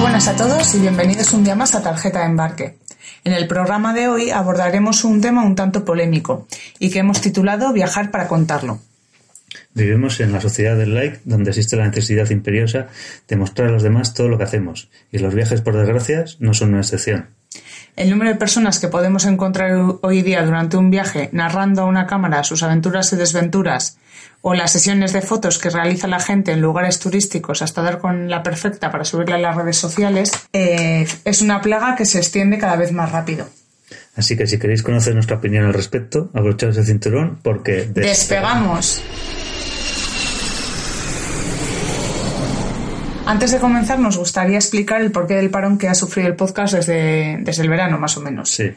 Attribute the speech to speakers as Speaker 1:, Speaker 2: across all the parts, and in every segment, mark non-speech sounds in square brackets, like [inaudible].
Speaker 1: buenas a todos y bienvenidos un día más a Tarjeta de Embarque. En el programa de hoy abordaremos un tema un tanto polémico y que hemos titulado Viajar para contarlo.
Speaker 2: Vivimos en la sociedad del like, donde existe la necesidad imperiosa de mostrar a los demás todo lo que hacemos, y los viajes, por desgracia, no son una excepción.
Speaker 1: El número de personas que podemos encontrar hoy día durante un viaje narrando a una cámara sus aventuras y desventuras, o las sesiones de fotos que realiza la gente en lugares turísticos hasta dar con la perfecta para subirla a las redes sociales, eh, es una plaga que se extiende cada vez más rápido.
Speaker 2: Así que si queréis conocer nuestra opinión al respecto, abrochaos el cinturón porque
Speaker 1: despegamos. Antes de comenzar, nos gustaría explicar el porqué del parón que ha sufrido el podcast desde, desde el verano, más o menos.
Speaker 2: Sí.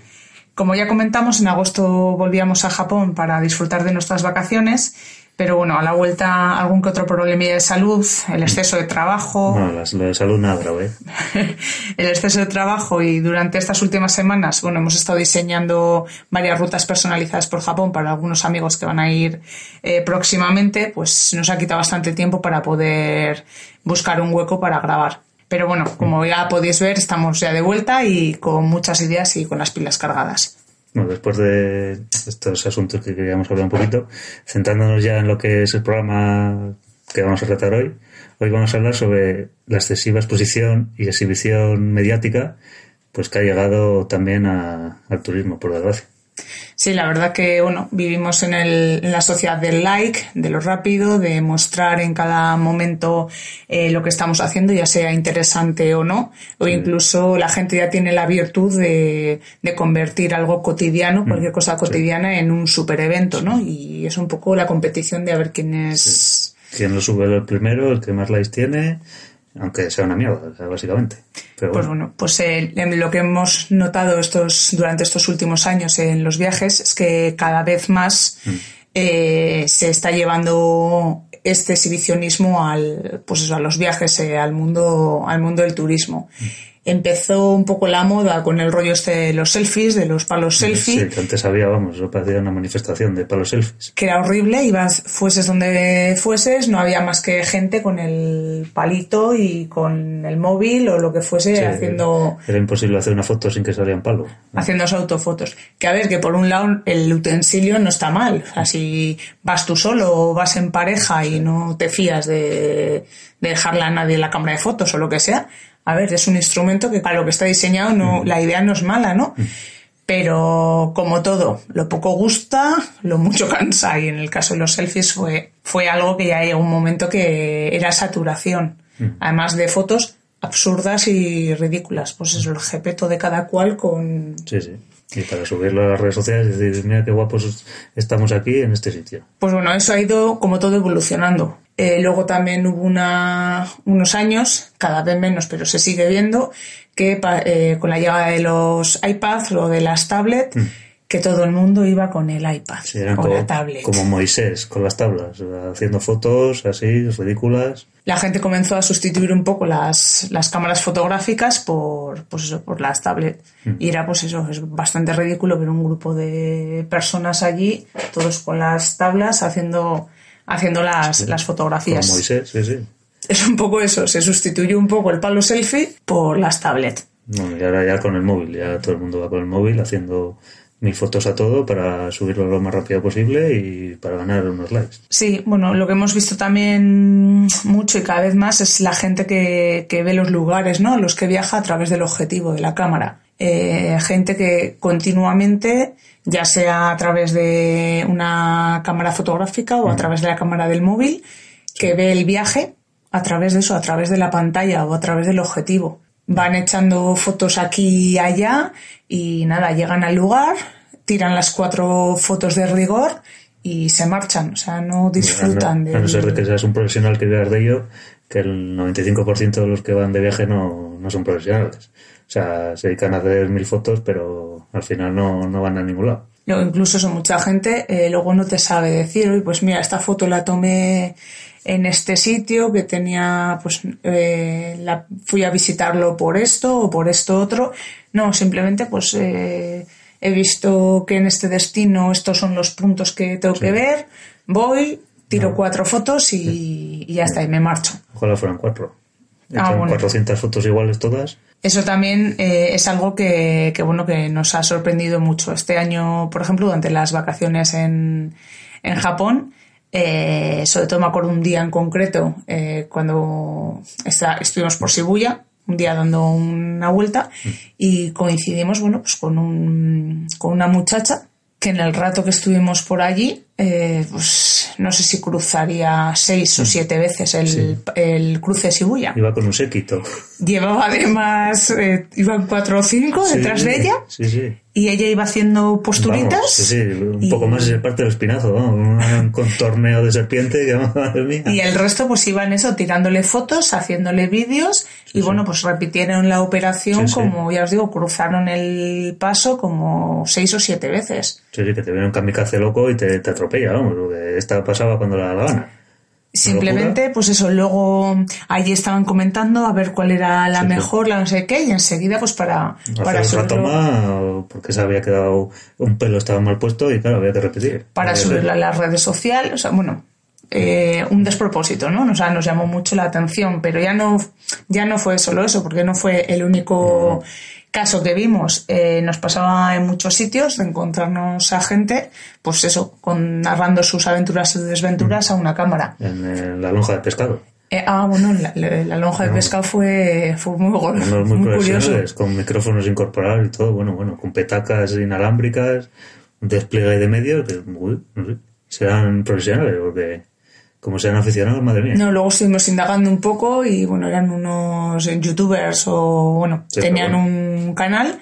Speaker 1: Como ya comentamos, en agosto volvíamos a Japón para disfrutar de nuestras vacaciones pero bueno, a la vuelta algún que otro problema de salud, el exceso de trabajo.
Speaker 2: No, lo de salud nada grave. [laughs]
Speaker 1: el exceso de trabajo y durante estas últimas semanas, bueno, hemos estado diseñando varias rutas personalizadas por Japón para algunos amigos que van a ir eh, próximamente, pues nos ha quitado bastante tiempo para poder buscar un hueco para grabar. Pero bueno, como ya podéis ver, estamos ya de vuelta y con muchas ideas y con las pilas cargadas.
Speaker 2: Bueno, después de estos asuntos que queríamos hablar un poquito, centrándonos ya en lo que es el programa que vamos a tratar hoy, hoy vamos a hablar sobre la excesiva exposición y exhibición mediática pues que ha llegado también al turismo, por desgracia.
Speaker 1: Sí, la verdad que bueno, vivimos en, el, en la sociedad del like, de lo rápido, de mostrar en cada momento eh, lo que estamos haciendo, ya sea interesante o no, o incluso la gente ya tiene la virtud de, de convertir algo cotidiano, mm, cualquier cosa cotidiana, en un super evento, ¿no? Y es un poco la competición de a ver quién es.
Speaker 2: Quién lo sube el primero, el que más likes tiene aunque sea una mierda, básicamente.
Speaker 1: Pues bueno, pues eh, lo que hemos notado estos durante estos últimos años en los viajes es que cada vez más mm. eh, se está llevando este exhibicionismo al, pues eso, a los viajes, eh, al mundo, al mundo del turismo. Mm empezó un poco la moda con el rollo este de los selfies, de los palos selfie.
Speaker 2: Sí, que antes había, vamos, eso parecía una manifestación de palos selfies.
Speaker 1: Que era horrible, ibas, fueses donde fueses, no había más que gente con el palito y con el móvil o lo que fuese haciendo...
Speaker 2: Era imposible hacer una foto sin que salieran palo.
Speaker 1: Haciendo autofotos. Que a ver, que por un lado el utensilio no está mal. O sea, si vas tú solo o vas en pareja y no te fías de, de dejarla a nadie en la cámara de fotos o lo que sea, a ver, es un instrumento que para lo que está diseñado no, la idea no es mala, ¿no? Pero como todo, lo poco gusta, lo mucho [laughs] cansa. Y en el caso de los selfies fue, fue algo que ya llegó un momento que era saturación. Además de fotos absurdas y ridículas. Pues es el jepeto de cada cual con...
Speaker 2: Sí, sí. Y para subirlo a las redes sociales y decir, mira qué guapos estamos aquí en este sitio.
Speaker 1: Pues bueno, eso ha ido como todo evolucionando. Eh, luego también hubo una, unos años, cada vez menos, pero se sigue viendo, que eh, con la llegada de los iPads o de las tablets, mm. que todo el mundo iba con el iPad o
Speaker 2: como,
Speaker 1: la tablet.
Speaker 2: Como Moisés con las tablas, haciendo fotos así, ridículas.
Speaker 1: La gente comenzó a sustituir un poco las, las cámaras fotográficas por, pues eso, por las tablets. Mm. Y era pues eso, es bastante ridículo ver un grupo de personas allí, todos con las tablas haciendo haciendo las, las fotografías.
Speaker 2: Como Moisés, sí, sí.
Speaker 1: Es un poco eso, se sustituye un poco el palo selfie por las tablets.
Speaker 2: No, y ahora ya con el móvil, ya todo el mundo va con el móvil haciendo mil fotos a todo para subirlo lo más rápido posible y para ganar unos likes.
Speaker 1: Sí, bueno, lo que hemos visto también mucho y cada vez más es la gente que, que ve los lugares, ¿no? Los que viaja a través del objetivo de la cámara. Eh, gente que continuamente ya sea a través de una cámara fotográfica o a través de la cámara del móvil, que ve el viaje a través de eso, a través de la pantalla o a través del objetivo. Van echando fotos aquí y allá y nada, llegan al lugar, tiran las cuatro fotos de rigor y se marchan, o sea, no disfrutan
Speaker 2: de... A no ser de que seas un profesional que veas de ello, que el 95% de los que van de viaje no, no son profesionales. O sea, se dedican a hacer mil fotos, pero al final no, no van a ningún lado.
Speaker 1: No, incluso eso, mucha gente eh, luego no te sabe decir, oye, pues mira, esta foto la tomé en este sitio que tenía, pues eh, la, fui a visitarlo por esto o por esto otro. No, simplemente pues eh, he visto que en este destino estos son los puntos que tengo que ver, voy, tiro cuatro fotos y, y ya está, y me marcho.
Speaker 2: Ojalá fueran cuatro.
Speaker 1: Ah, bueno.
Speaker 2: 400 fotos iguales todas.
Speaker 1: Eso también eh, es algo que, que, bueno, que nos ha sorprendido mucho. Este año, por ejemplo, durante las vacaciones en, en Japón, eh, sobre todo me acuerdo un día en concreto, eh, cuando está- estuvimos por Shibuya, un día dando una vuelta, y coincidimos, bueno, pues con, un, con una muchacha que en el rato que estuvimos por allí, eh, pues no sé si cruzaría seis o siete veces el,
Speaker 2: Sí.
Speaker 1: el cruce de Shibuya.
Speaker 2: Iba con un séquito.
Speaker 1: Llevaba además, eh, iban cuatro o cinco detrás de ella
Speaker 2: Sí, sí.
Speaker 1: Y ella iba haciendo posturitas.
Speaker 2: Vamos, sí, sí, un
Speaker 1: y-
Speaker 2: poco más es parte del espinazo, ¿no? Un contorneo de serpiente que [laughs] madre mía.
Speaker 1: Y el resto pues iban eso, tirándole fotos, haciéndole vídeos y
Speaker 2: sí.
Speaker 1: bueno, pues repitieron la operación como ya os digo, cruzaron el paso como seis o siete veces.
Speaker 2: Sí, sí, que te viene un kamikaze loco y te, te atropella, vamos, lo que esta pasaba cuando la gana.
Speaker 1: Simplemente, pues eso, luego allí estaban comentando a ver cuál era la
Speaker 2: Sí,
Speaker 1: mejor, la no sé qué, y enseguida pues para, para subirlo,
Speaker 2: toma porque se había quedado, un pelo estaba mal puesto y claro, había que repetir.
Speaker 1: para subirlo a las redes sociales, o sea, bueno, eh, un despropósito, ¿no? O sea, nos llamó mucho la atención, pero ya no, ya no fue solo eso, porque no fue el único caso que vimos. Eh, nos pasaba en muchos sitios de encontrarnos a gente, pues eso, con, narrando sus aventuras y desventuras a una cámara.
Speaker 2: En, eh, la lonja de pescado.
Speaker 1: Eh, ah, bueno, la, la- la lonja de pescado fue, fue muy,
Speaker 2: muy,
Speaker 1: muy curioso.
Speaker 2: con micrófonos incorporados y todo, bueno, bueno, con petacas inalámbricas, un despliegue de medios, que, uy, no sé, serán profesionales, porque como sean aficionados, madre mía.
Speaker 1: No, luego estuvimos indagando un poco y bueno, eran unos youtubers o bueno,
Speaker 2: Sí,
Speaker 1: tenían un canal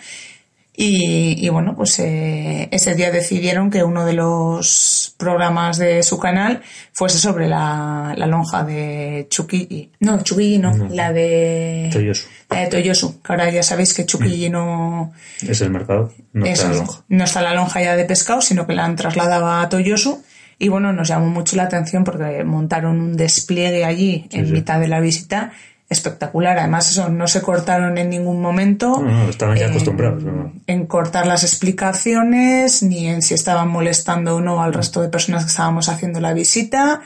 Speaker 1: y, y, bueno, pues eh, ese día decidieron que uno de los programas de su canal fuese sobre la, la lonja de Chuquilli. No, Chuquilli no, la de
Speaker 2: Toyosu.
Speaker 1: la de Toyosu, que ahora ya sabéis que Chuquilli no,
Speaker 2: Es el mercado, no está la lonja.
Speaker 1: no está la lonja ya de pescado, sino que la han trasladado a Toyosu. Y bueno, nos llamó mucho la atención porque montaron un despliegue allí en
Speaker 2: sí.
Speaker 1: mitad de la visita espectacular. Además, eso no se cortaron en ningún momento.
Speaker 2: No, no, estaban ya
Speaker 1: en-
Speaker 2: acostumbrados, ¿no?
Speaker 1: En cortar las explicaciones, ni en si estaban molestando o no al resto de personas que estábamos haciendo la visita,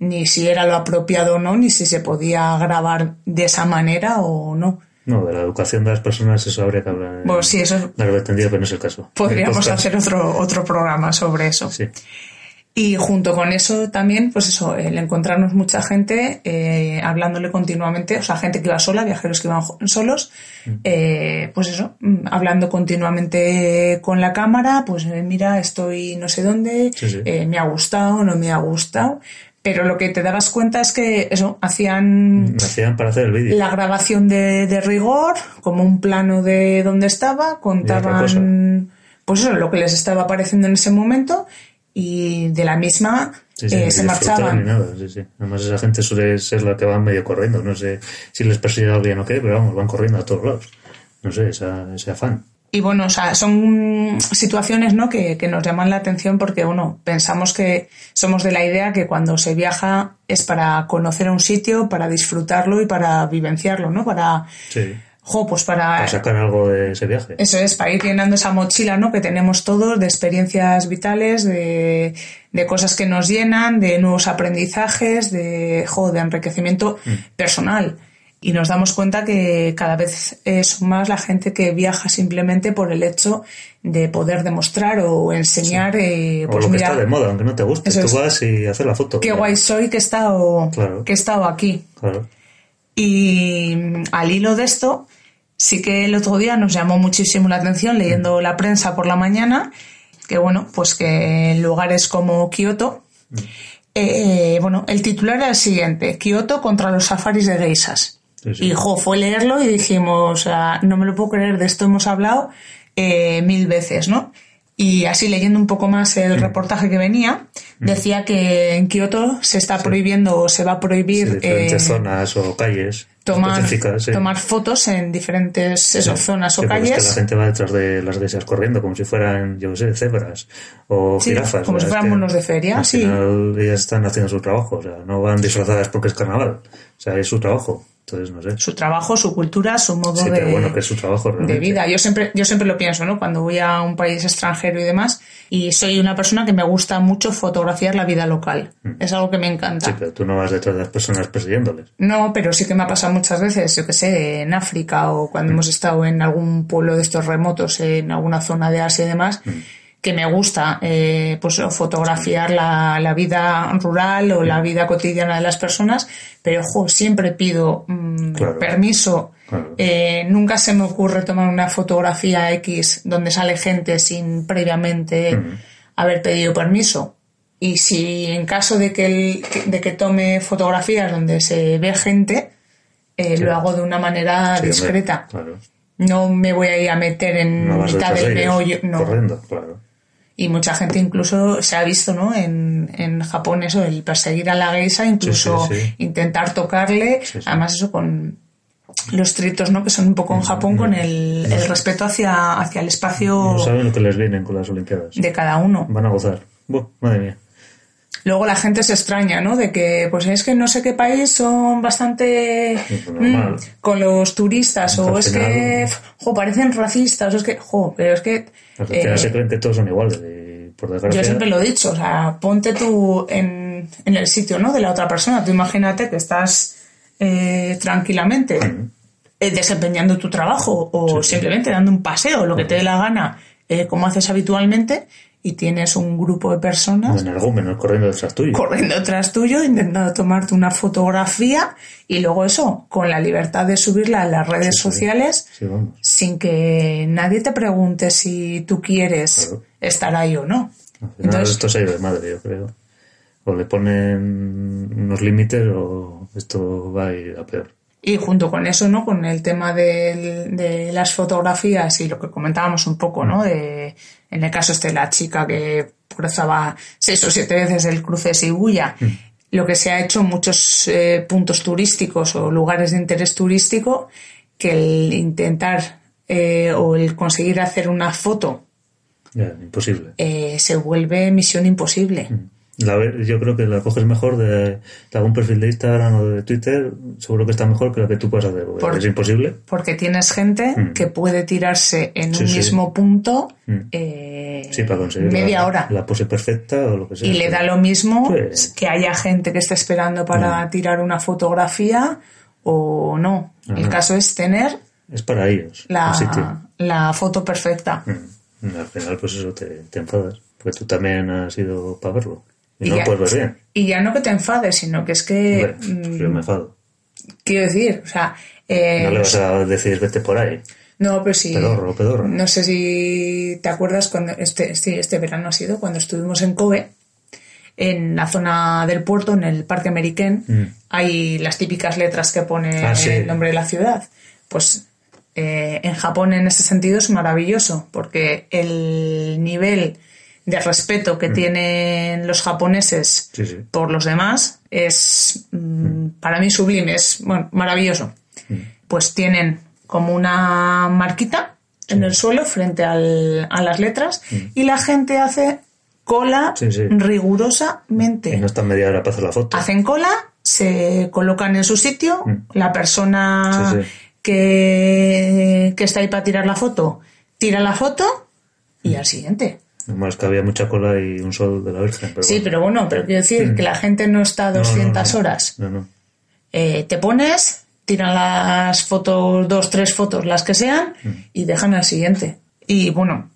Speaker 1: ni si era lo apropiado o no, ni si se podía grabar de esa manera o no.
Speaker 2: No, de la educación de las personas eso habría que hablar.
Speaker 1: Bueno, sí, eso
Speaker 2: Largo entendido, pero no es el caso.
Speaker 1: podríamos
Speaker 2: El
Speaker 1: hacer otro, otro programa sobre eso.
Speaker 2: Sí.
Speaker 1: Y junto con eso también, pues eso, el encontrarnos mucha gente eh, hablándole continuamente, o sea, gente que iba sola, viajeros que iban solos, eh, pues eso, mm, hablando continuamente con la cámara, pues eh, mira, estoy no sé dónde,
Speaker 2: Sí, sí.
Speaker 1: eh, me ha gustado, no me ha gustado, pero lo que te dabas cuenta es que eso, hacían
Speaker 2: Me hacían para hacer el vídeo.
Speaker 1: la grabación de, de rigor, como un plano de dónde estaba, contaban pues eso, lo que les estaba apareciendo en ese momento y de la misma
Speaker 2: Sí, sí,
Speaker 1: eh, se marchaban.
Speaker 2: nada, sí. Además, esa gente suele ser la que va medio corriendo. No sé si les persigue bien o qué, pero vamos, van corriendo a todos lados. No sé, esa, ese afán.
Speaker 1: Y bueno, o sea, son situaciones ¿no? que, que nos llaman la atención porque, bueno, pensamos que somos de la idea que cuando se viaja es para conocer un sitio, para disfrutarlo y para vivenciarlo, ¿no? Para,
Speaker 2: Sí.
Speaker 1: Jo, pues para,
Speaker 2: Para sacar algo de ese viaje.
Speaker 1: Eso es, para ir llenando esa mochila ¿no? que tenemos todos de experiencias vitales, de, de cosas que nos llenan, de nuevos aprendizajes, de, jo, de enriquecimiento personal. Y nos damos cuenta que cada vez es más la gente que viaja simplemente por el hecho de poder demostrar o enseñar, eh,
Speaker 2: o
Speaker 1: pues
Speaker 2: lo que está de moda, aunque no te guste. Tú
Speaker 1: es.
Speaker 2: vas y haces la foto.
Speaker 1: qué guay soy que he estado,
Speaker 2: Claro.
Speaker 1: que he estado aquí.
Speaker 2: Claro.
Speaker 1: Y mm, al hilo de esto, sí que el otro día nos llamó muchísimo la atención leyendo la prensa por la mañana, que bueno, pues que en lugares como Kioto, eh, bueno, el titular era el siguiente, Kioto contra los safaris de geisas.
Speaker 2: Sí, sí.
Speaker 1: Y jo, fue leerlo y dijimos, no me lo puedo creer, de esto hemos hablado eh, mil veces, ¿no? Y así leyendo un poco más el reportaje que venía, decía que en Kioto se está prohibiendo o se va a
Speaker 2: Sí,
Speaker 1: prohibir
Speaker 2: diferentes
Speaker 1: eh,
Speaker 2: zonas o calles
Speaker 1: tomar,
Speaker 2: sí.
Speaker 1: tomar fotos en diferentes eso,
Speaker 2: Sí.
Speaker 1: zonas
Speaker 2: Sí,
Speaker 1: o
Speaker 2: porque es que
Speaker 1: calles.
Speaker 2: la gente va detrás de las geishas corriendo como si fueran, yo sé, cebras o jirafas.
Speaker 1: como
Speaker 2: o
Speaker 1: si fueran monos de feria,
Speaker 2: al
Speaker 1: sí.
Speaker 2: final ellas están haciendo su trabajo, o sea, no van disfrazadas porque es carnaval, o sea, es su trabajo. Entonces, no sé.
Speaker 1: Su trabajo, su cultura, su modo de,
Speaker 2: bueno, que es su trabajo
Speaker 1: de vida. Yo siempre, yo siempre lo pienso, ¿no? Cuando voy a un país extranjero y demás, y soy una persona que me gusta mucho fotografiar la vida local. Es algo que me encanta.
Speaker 2: Mm. Sí, pero tú no vas detrás de las personas persiguiéndoles.
Speaker 1: No, pero sí que me ha pasado muchas veces, yo que sé, en África o
Speaker 2: Mm.
Speaker 1: cuando hemos estado en algún pueblo de estos remotos, en alguna zona de Asia y demás,
Speaker 2: Mm.
Speaker 1: que me gusta eh, pues fotografiar la, la vida rural o
Speaker 2: Mm.
Speaker 1: la vida cotidiana de las personas, pero ojo, siempre pido mm,
Speaker 2: Claro.
Speaker 1: permiso.
Speaker 2: Claro.
Speaker 1: Eh, nunca se me ocurre tomar una fotografía X donde sale gente sin previamente
Speaker 2: Mm.
Speaker 1: haber pedido permiso. Y si en caso de que, el- de que tome fotografías donde se ve gente, eh, lo hago de una manera
Speaker 2: Sí, hombre,
Speaker 1: discreta.
Speaker 2: claro.
Speaker 1: No me voy a ir a meter en
Speaker 2: No
Speaker 1: mitad del meollo. No.
Speaker 2: Corriendo, claro.
Speaker 1: Y mucha gente incluso se ha visto, ¿no? En, en Japón eso, el perseguir a la geisha, incluso
Speaker 2: Sí, sí, sí.
Speaker 1: intentar tocarle. Además eso con los tritos, ¿no? Que son un poco en Japón con el, el respeto hacia, hacia el espacio
Speaker 2: No saben lo que les vienen con las Olimpiadas.
Speaker 1: de cada uno.
Speaker 2: Van a gozar. Buh, madre mía.
Speaker 1: Luego la gente se extraña, ¿no? De que, pues es que no sé qué país son bastante mm, con los turistas, o es
Speaker 2: final-
Speaker 1: que, jo, parecen racistas, o es que, jo, pero es que. Eh,
Speaker 2: se creen que todos son iguales. Y por desgracia.
Speaker 1: yo siempre lo he dicho, o sea, ponte tú en, en el sitio, ¿no? De la otra persona. Tú imagínate que estás eh, tranquilamente eh, desempeñando tu trabajo o simplemente dando un paseo, lo que te dé la gana, eh, como haces habitualmente, y tienes un grupo de personas
Speaker 2: energúmenos corriendo detrás tuyo.
Speaker 1: corriendo tras tuyo, intentando tomarte una fotografía y luego eso, con la libertad de subirla a las redes
Speaker 2: sí.
Speaker 1: sociales
Speaker 2: Sí,
Speaker 1: sin que nadie te pregunte si tú quieres
Speaker 2: Claro.
Speaker 1: estar ahí o no.
Speaker 2: Al final
Speaker 1: Entonces,
Speaker 2: esto se ha ido de madre, yo creo. O le ponen unos límites o esto va a ir a peor.
Speaker 1: Y junto con eso, ¿no? Con el tema del- de las fotografías y lo que comentábamos un poco, ¿no? De, en el caso este de la chica que cruzaba seis o siete veces el cruce de Shibuya, lo que se ha hecho en muchos eh, puntos turísticos o lugares de interés turístico, que el intentar eh, o el conseguir hacer una foto
Speaker 2: imposible.
Speaker 1: eh, se vuelve misión imposible.
Speaker 2: La yo creo que la coges mejor de, de algún perfil de Instagram o de Twitter, seguro que está mejor que la que tú puedas hacer. porque
Speaker 1: Por-
Speaker 2: Es imposible.
Speaker 1: Porque tienes gente
Speaker 2: Mm.
Speaker 1: que puede tirarse en
Speaker 2: Sí,
Speaker 1: un
Speaker 2: sí.
Speaker 1: mismo punto
Speaker 2: Mm.
Speaker 1: eh,
Speaker 2: Sí, para conseguir
Speaker 1: media
Speaker 2: la,
Speaker 1: hora.
Speaker 2: la pose perfecta o lo que sea.
Speaker 1: y le da lo mismo
Speaker 2: Sí.
Speaker 1: que haya gente que esté esperando para
Speaker 2: Mm.
Speaker 1: tirar una fotografía o no. El caso es tener
Speaker 2: Es para ellos.
Speaker 1: la, la foto perfecta.
Speaker 2: Mm. Al final, pues eso te, te enfadas. Porque tú también has ido para verlo. Y,
Speaker 1: Y
Speaker 2: no
Speaker 1: ya-
Speaker 2: puedes.
Speaker 1: Y ya no que te enfades, sino que es que,
Speaker 2: yo
Speaker 1: mm,
Speaker 2: me enfado.
Speaker 1: quiero decir, o sea, eh,
Speaker 2: No le vas a decir vete por ahí.
Speaker 1: no, pero sí.
Speaker 2: Pedorro, pedorro.
Speaker 1: No sé si te acuerdas cuando este, sí, este verano ha sido cuando estuvimos en Kobe, en la zona del puerto, en el Parque American,
Speaker 2: Mm.
Speaker 1: hay las típicas letras que pone
Speaker 2: Ah, sí.
Speaker 1: el nombre de la ciudad. Pues eh, en Japón en ese sentido es maravilloso, porque el nivel de respeto que tienen los japoneses
Speaker 2: Mm. Sí, sí.
Speaker 1: por los demás es mm, para mí sublime, es bueno, maravilloso.
Speaker 2: Mm.
Speaker 1: Pues tienen como una marquita en el suelo frente al- a las letras y la gente hace cola
Speaker 2: Mm.
Speaker 1: Rigurosamente.
Speaker 2: Y no está media hora para hacer la foto.
Speaker 1: Hacen cola, se colocan en su sitio, la persona
Speaker 2: Mm.
Speaker 1: Que, que está ahí para tirar la foto, tira la foto y al siguiente.
Speaker 2: Nomás que había mucha cola y un sol de la Virgen. Pero
Speaker 1: Sí,
Speaker 2: bueno.
Speaker 1: pero bueno, pero quiero decir que la gente no está
Speaker 2: No, no,
Speaker 1: 200
Speaker 2: no.
Speaker 1: horas.
Speaker 2: No, no.
Speaker 1: Eh, te pones, tiran las fotos, dos, tres fotos, las que sean, y dejan al siguiente. Y bueno,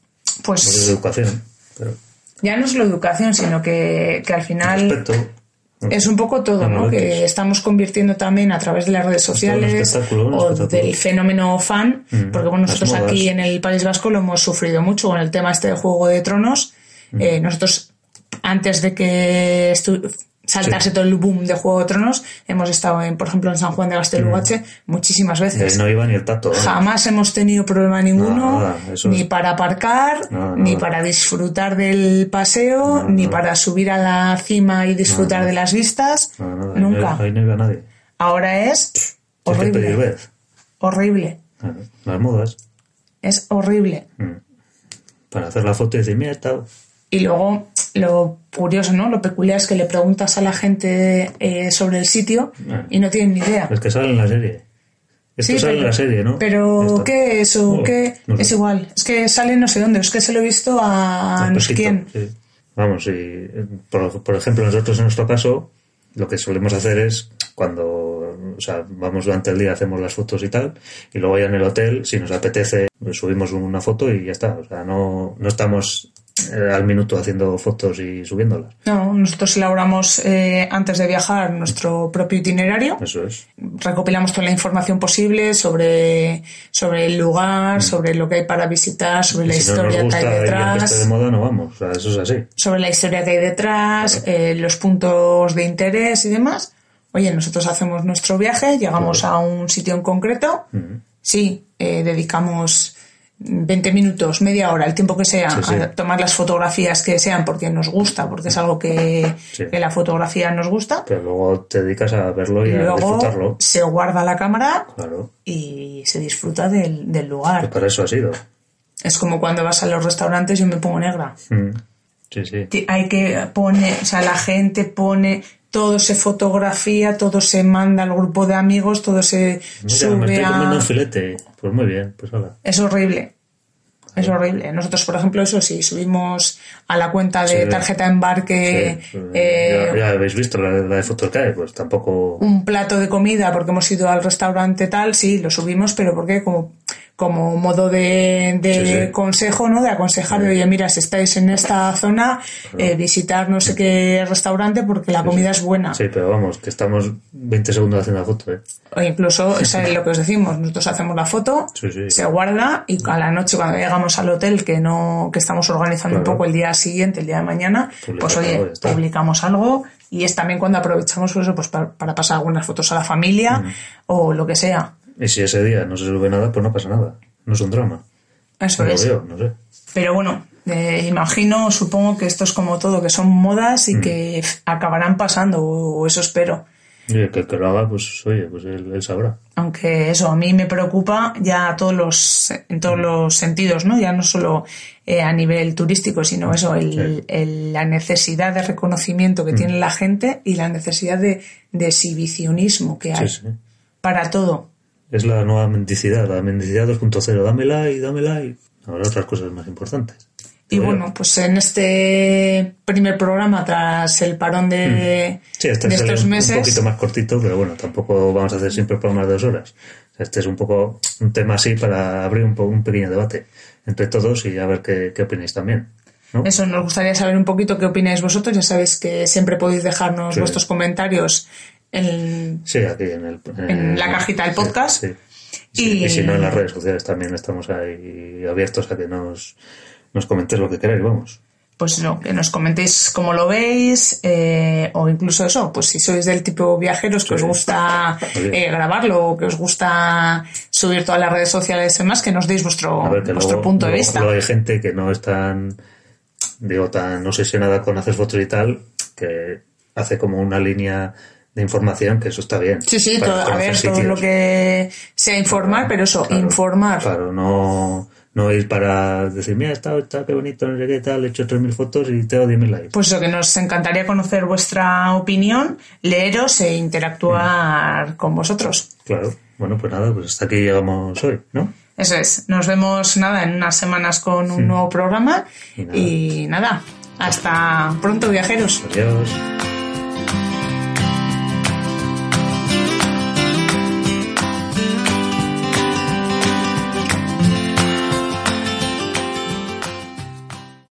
Speaker 2: Pues es
Speaker 1: pues
Speaker 2: educación. Pero
Speaker 1: ya no es la educación, sino que, que al final
Speaker 2: respeto.
Speaker 1: Es un poco todo, ¿no? Que
Speaker 2: es-
Speaker 1: estamos convirtiendo también a través de las redes sociales o del fenómeno fan, porque bueno, nosotros aquí en el País Vasco lo hemos sufrido mucho con el tema este de Juego de Tronos. Eh, nosotros, antes de que
Speaker 2: Sí.
Speaker 1: todo el boom de Juego de Tronos, hemos estado, en, por ejemplo, en San Juan de Gastelugache muchísimas
Speaker 2: Y ahí
Speaker 1: veces.
Speaker 2: no iba ni el tato. ¿eh?
Speaker 1: Jamás hemos tenido problema ninguno,
Speaker 2: Nada,
Speaker 1: ni para aparcar,
Speaker 2: Nada,
Speaker 1: ni
Speaker 2: nada.
Speaker 1: para disfrutar del paseo, ni para subir a la cima y disfrutar de las vistas. Nunca.
Speaker 2: Ahí no iba nadie.
Speaker 1: Ahora es horrible. Horrible.
Speaker 2: Las modas.
Speaker 1: Es horrible.
Speaker 2: Mm. Para hacer la foto y decir, mira, tal.
Speaker 1: Y luego, lo curioso, ¿no? Lo peculiar es que le preguntas a la gente eh, sobre el sitio
Speaker 2: Ah.
Speaker 1: y no tienen ni idea.
Speaker 2: Es que sale en la serie. Esto
Speaker 1: Sí,
Speaker 2: sale en la serie, ¿no?
Speaker 1: Pero,
Speaker 2: Esto.
Speaker 1: ¿qué es? ¿O
Speaker 2: Oh,
Speaker 1: qué?
Speaker 2: no sé.
Speaker 1: Es igual. Es que sale no sé dónde. Es que se lo he visto a no sé quién.
Speaker 2: sí. Vamos, y por, por ejemplo, nosotros en nuestro caso, lo que solemos hacer es cuando, o sea, vamos durante el día, hacemos las fotos y tal, y luego ya en el hotel, si nos apetece, pues subimos una foto y ya está. O sea, no, no estamos eh, al minuto haciendo fotos y subiéndolas.
Speaker 1: No, nosotros elaboramos eh, antes de viajar nuestro propio itinerario.
Speaker 2: Eso es.
Speaker 1: recopilamos toda la información posible sobre, sobre el lugar, sobre lo que hay para visitar, sobre la
Speaker 2: Mm. No nos
Speaker 1: historia que hay
Speaker 2: el que esté de
Speaker 1: detrás,
Speaker 2: moda, no vamos. O sea, eso es así.
Speaker 1: sobre la historia que hay detrás, eh, los puntos de interés y demás. Oye, nosotros hacemos nuestro viaje, llegamos a un sitio en concreto, sí, eh, dedicamos 20 minutos, media hora, el tiempo que sea,
Speaker 2: Sí, sí.
Speaker 1: a tomar las fotografías que sean porque nos gusta, porque es algo que,
Speaker 2: Sí.
Speaker 1: que la fotografía nos gusta.
Speaker 2: Pero luego te dedicas a verlo y,
Speaker 1: Y
Speaker 2: a disfrutarlo.
Speaker 1: se guarda la cámara
Speaker 2: Claro.
Speaker 1: y se disfruta del, del lugar.
Speaker 2: para eso ha sido.
Speaker 1: Es como cuando vas a los restaurantes yo me pongo negra.
Speaker 2: Mm. Sí, sí.
Speaker 1: Hay que poner, o sea, la gente pone, todo se fotografía, todo se manda al grupo de amigos, todo se
Speaker 2: Mira, me
Speaker 1: sube
Speaker 2: comiendo
Speaker 1: a...
Speaker 2: un filete. Pues muy bien, pues.
Speaker 1: Es horrible. Es horrible. Nosotros, por ejemplo, eso sí, subimos a la cuenta de
Speaker 2: Sí.
Speaker 1: tarjeta embarque
Speaker 2: Sí,
Speaker 1: eh,
Speaker 2: ya, ya habéis visto la, la de fotos que hay, pues tampoco.
Speaker 1: un plato de comida porque hemos ido al restaurante tal, sí, lo subimos, pero porque como como modo de, de
Speaker 2: Sí, sí.
Speaker 1: consejo, ¿no? De aconsejar, de, oye, mira, si estáis en esta zona, eh, visitar no sé qué restaurante porque la comida es buena.
Speaker 2: Sí, pero vamos, que estamos 20 segundos haciendo la foto, ¿eh?
Speaker 1: O incluso, eso es lo que os decimos, nosotros hacemos la foto, se guarda y a la noche cuando llegamos al hotel, que no que estamos organizando un poco el día siguiente, el día de mañana, pues oye, publicamos algo y es también cuando aprovechamos eso, pues para, para pasar algunas fotos a la familia o lo que sea.
Speaker 2: Y si ese día no se sube nada, pues no pasa nada. No es un drama.
Speaker 1: Eso
Speaker 2: No lo
Speaker 1: es.
Speaker 2: veo, no sé.
Speaker 1: Pero bueno, eh, imagino, supongo que esto es como todo, que son modas
Speaker 2: Mm.
Speaker 1: y que f- acabarán pasando, o, o eso espero.
Speaker 2: Y el que, que lo haga, pues oye, pues él, él sabrá.
Speaker 1: Aunque eso a mí me preocupa ya a todos los, en todos
Speaker 2: Mm.
Speaker 1: los sentidos, ¿no? Ya no solo eh, a nivel turístico, sino eso, el,
Speaker 2: Sí.
Speaker 1: el- la necesidad de reconocimiento
Speaker 2: Mm.
Speaker 1: que tiene la gente y la necesidad de, de exhibicionismo que hay
Speaker 2: Sí, sí.
Speaker 1: para todo.
Speaker 2: Es la nueva mendicidad, la mendicidad 2.0. Dame like, dame like. Habrá otras cosas más importantes.
Speaker 1: Y bueno, pues en este primer programa, tras el parón de,
Speaker 2: Mm. Sí, este
Speaker 1: de estos
Speaker 2: un
Speaker 1: meses,
Speaker 2: poquito más cortito, pero bueno, tampoco vamos a hacer siempre programas de dos horas. Este es un poco un tema así para abrir un, un pequeño debate entre todos y a ver qué, qué opináis también. ¿no?
Speaker 1: Eso, nos gustaría saber un poquito qué opináis vosotros. Ya sabéis que siempre podéis dejarnos
Speaker 2: Sí.
Speaker 1: vuestros comentarios en,
Speaker 2: Sí, aquí en, el,
Speaker 1: En la cajita del podcast.
Speaker 2: sí. Sí,
Speaker 1: Y-
Speaker 2: y si no, en las redes sociales también estamos ahí abiertos a que nos, nos comentéis lo que queráis, vamos.
Speaker 1: pues no, que nos comentéis cómo lo veis, eh, o incluso eso, pues si sois del tipo viajeros que os gusta eh, grabarlo, o que os gusta subir todas las redes sociales y demás, que nos deis vuestro,
Speaker 2: ver,
Speaker 1: vuestro
Speaker 2: luego,
Speaker 1: punto de vista.
Speaker 2: hay gente que no es tan, digo, tan obsesionada con hacer fotos y tal, que hace como una línea de información, que eso está bien.
Speaker 1: Sí, sí, todo- a ver, todo lo que sea informar, pero eso,
Speaker 2: Claro,
Speaker 1: informar.
Speaker 2: Claro, no, no ir para decir, mira, está, está qué bonito, no sé qué tal, he hecho 3.000 fotos y tengo 10.000 likes.
Speaker 1: Pues eso, que nos encantaría conocer vuestra opinión, leeros e interactuar con vosotros.
Speaker 2: Claro, bueno, pues nada, pues hasta aquí llegamos hoy, ¿no?
Speaker 1: Eso es. Nos vemos nada en unas semanas con un nuevo programa
Speaker 2: Y nada.
Speaker 1: y nada. Hasta pronto, viajeros.
Speaker 2: Adiós.